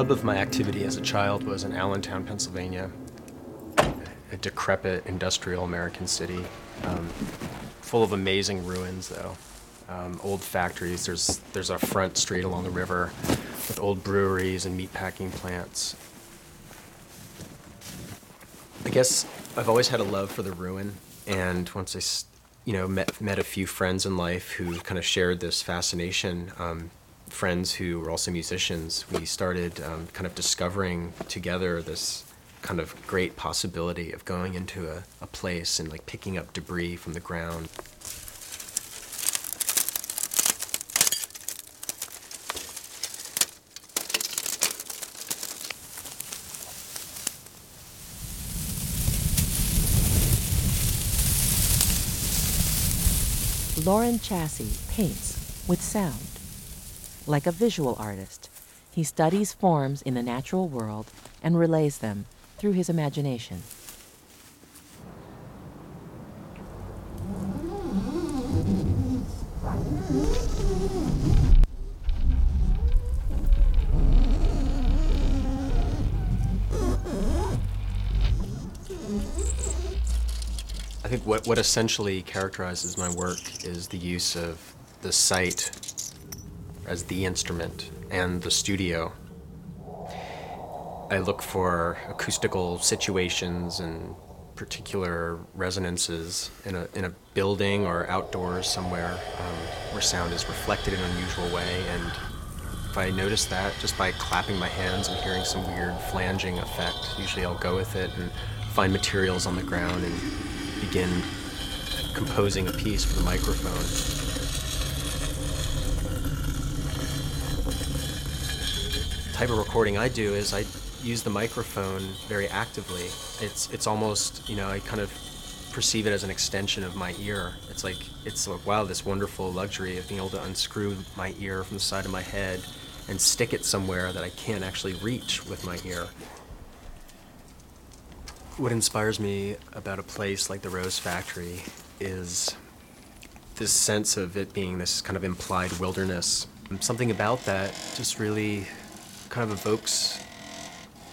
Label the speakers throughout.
Speaker 1: hub of my activity as a child was in Allentown, Pennsylvania, a decrepit industrial American city, um, full of amazing ruins, though. Um, old factories. There's there's a front street along the river with old breweries and meatpacking plants. I guess I've always had a love for the ruin, and once I, you know, met met a few friends in life who kind of shared this fascination. Um, friends who were also musicians, we started um, kind of discovering together this kind of great possibility of going into a, a place and like picking up debris from the ground.
Speaker 2: Loren Chasse paints with sound. Like a visual artist, he studies forms in the natural world and relays them through his imagination.
Speaker 1: I think what, what essentially characterizes my work is the use of the site as the instrument and the studio. I look for acoustical situations and particular resonances in a, in a building or outdoors somewhere um, where sound is reflected in an unusual way. And if I notice that just by clapping my hands and hearing some weird flanging effect, usually I'll go with it and find materials on the ground and begin composing a piece for the microphone. Type of recording I do is I use the microphone very actively. It's it's almost you know I kind of perceive it as an extension of my ear. It's like it's like wow this wonderful luxury of being able to unscrew my ear from the side of my head and stick it somewhere that I can't actually reach with my ear. What inspires me about a place like the Rose Factory is this sense of it being this kind of implied wilderness. Something about that just really kind of evokes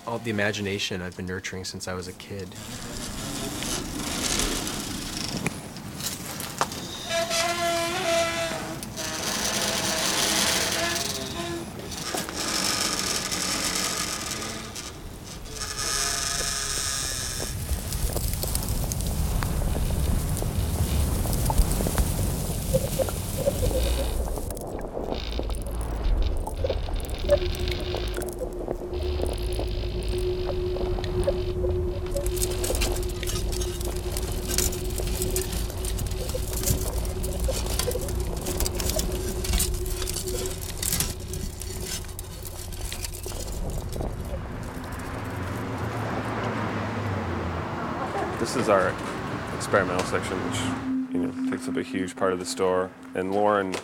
Speaker 1: all the imagination I've been nurturing since I was a kid.
Speaker 3: This is our experimental section, which you know takes up a huge part of the store. And Loren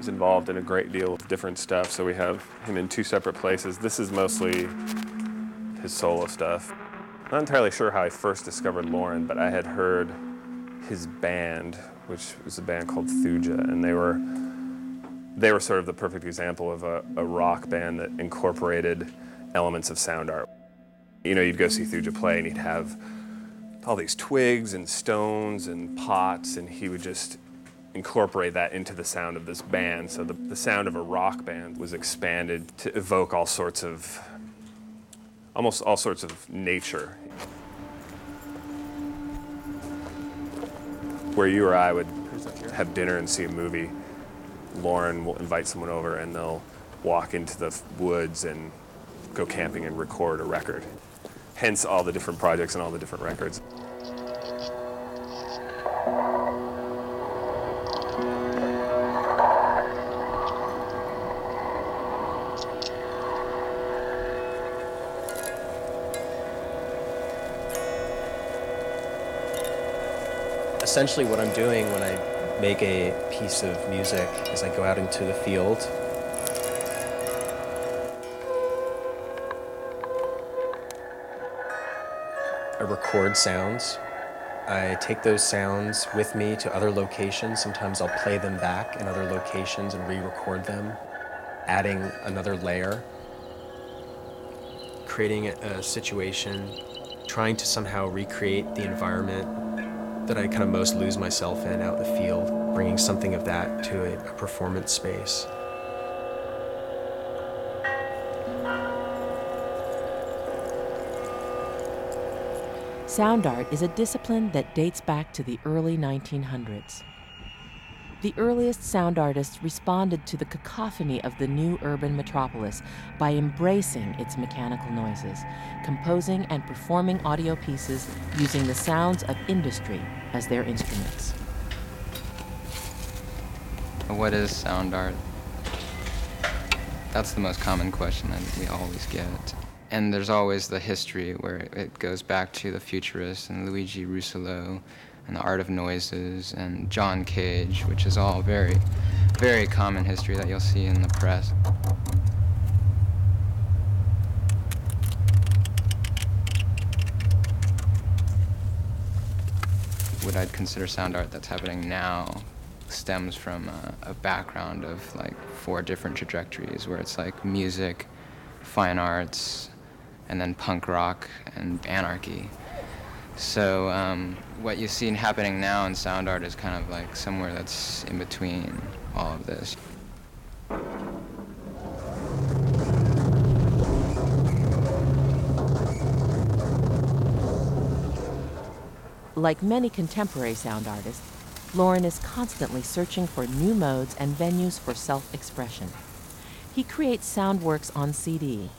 Speaker 3: is involved in a great deal of different stuff. So we have him in two separate places. This is mostly his solo stuff. Not entirely sure how I first discovered Loren, but I had heard his band, which was a band called Thuja, and they were they were sort of the perfect example of a, a rock band that incorporated elements of sound art. You know, you'd go see Thuja play, and he'd have all these twigs and stones and pots, and he would just incorporate that into the sound of this band. So the, the sound of a rock band was expanded to evoke all sorts of, almost all sorts of nature. Where you or I would have dinner and see a movie, Loren will invite someone over and they'll walk into the woods and go camping and record a record. Hence all the different projects and all the different records.
Speaker 1: Essentially, what I'm doing when I make a piece of music is I go out into the field. I record sounds. I take those sounds with me to other locations. Sometimes I'll play them back in other locations and re record them, adding another layer. creating a, a situation, trying to somehow recreate the environment that I kind of most lose myself in out in the field, bringing something of that to a, a performance space.
Speaker 2: Sound art is a discipline that dates back to the early 1900s. The earliest sound artists responded to the cacophony of the new urban metropolis by embracing its mechanical noises, composing and performing audio pieces using the sounds of industry as their instruments.
Speaker 4: What is sound art? That's the most common question that we always get. And there's always the history where it goes back to the futurists and Luigi Russolo and the art of noises and John Cage, which is all very, very common history that you'll see in the press. What I'd consider sound art that's happening now stems from a, a background of like four different trajectories where it's like music, fine arts, and then punk rock and anarchy. So um, what you've seen happening now in sound art is kind of like somewhere that's in between all of this.
Speaker 2: Like many contemporary sound artists, Loren is constantly searching for new modes and venues for self expression. He creates sound works on CD.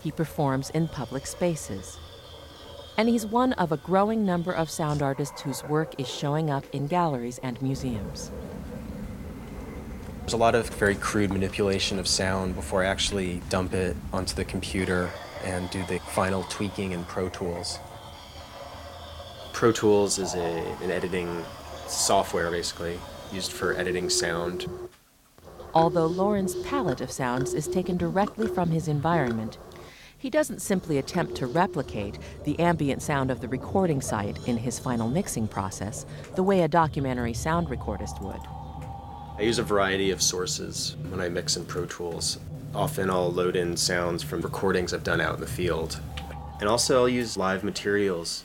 Speaker 2: He performs in public spaces. And he's one of a growing number of sound artists whose work is showing up in galleries and museums.
Speaker 1: There's a lot of very crude manipulation of sound before I actually dump it onto the computer and do the final tweaking in Pro Tools. Pro Tools is a, an editing software, basically, used for editing sound.
Speaker 2: Although Loren's palette of sounds is taken directly from his environment, he doesn't simply attempt to replicate the ambient sound of the recording site in his final mixing process the way a documentary sound recordist would.
Speaker 1: I use a variety of sources when I mix in Pro Tools. Often I'll load in sounds from recordings I've done out in the field. And also I'll use live materials,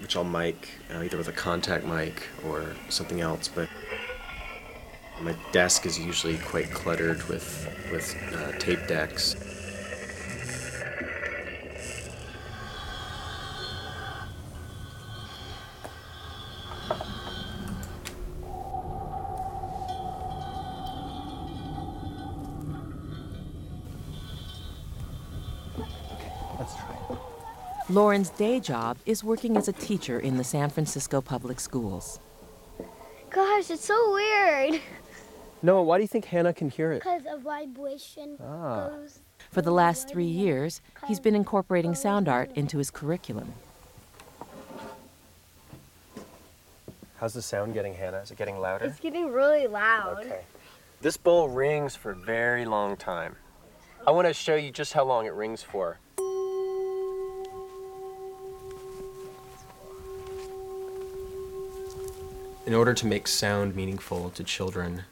Speaker 1: which I'll mic uh, either with a contact mic or something else. But my desk is usually quite cluttered with, with uh, tape decks.
Speaker 2: Loren's day job is working as a teacher in the San Francisco public schools.
Speaker 5: Gosh, it's so weird.
Speaker 1: Noah, why do you think Hannah can hear it?
Speaker 5: Because a vibration
Speaker 1: Ah.
Speaker 5: goes.
Speaker 2: For the last three years, he's been incorporating sound art into his curriculum.
Speaker 1: How's the sound getting, Hannah? Is it getting louder?
Speaker 5: It's getting really loud.
Speaker 1: Okay. This bowl rings for a very long time. I want to show you just how long it rings for. In order to make sound meaningful to children,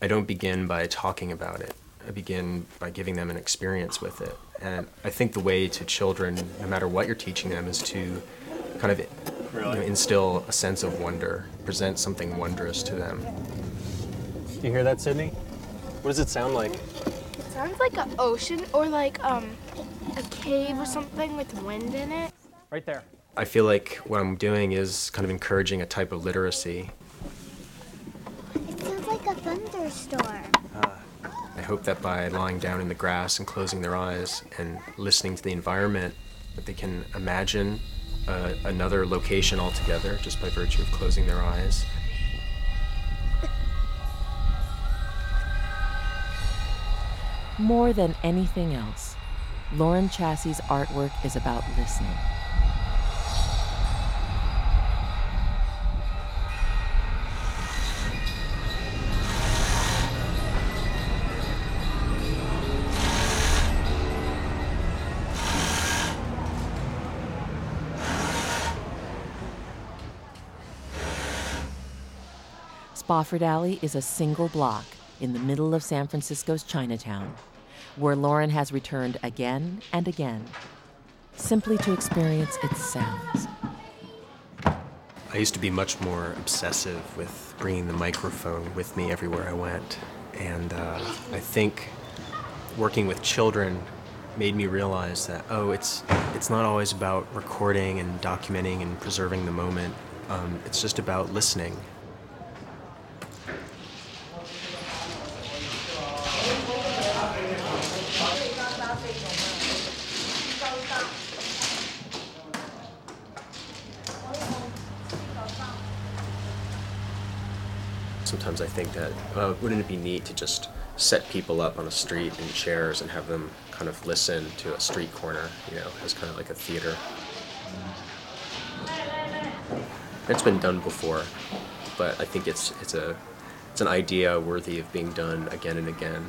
Speaker 1: I don't begin by talking about it. I begin by giving them an experience with it. And I think the way to children, no matter what you're teaching them, is to kind of you know, instill a sense of wonder, present something wondrous to them.
Speaker 6: Do you hear that, Sydney? What does it sound like?
Speaker 7: It sounds like an ocean or like um a cave or something with wind in it.
Speaker 6: Right there.
Speaker 1: I feel like what I'm doing is kind of encouraging a type of literacy.
Speaker 5: It sounds like a thunderstorm.
Speaker 1: I hope that by lying down in the grass and closing their eyes and listening to the environment, that they can imagine uh, another location altogether just by virtue of closing their eyes.
Speaker 2: More than anything else, Loren Chasse's artwork is about listening. Spofford Alley is a single block in the middle of San Francisco's Chinatown, where Loren has returned again and again, simply to experience its sounds.
Speaker 1: I used to be much more obsessive with bringing the microphone with me everywhere I went. And uh, I think working with children made me realize that, oh, it's, it's not always about recording and documenting and preserving the moment. Um, it's just about listening. Sometimes I think that, uh, wouldn't it be neat to just set people up on a street in chairs and have them kind of listen to a street corner, you know, as kind of like a theater? It's been done before, but I think it's it's a it's an idea worthy of being done again and again.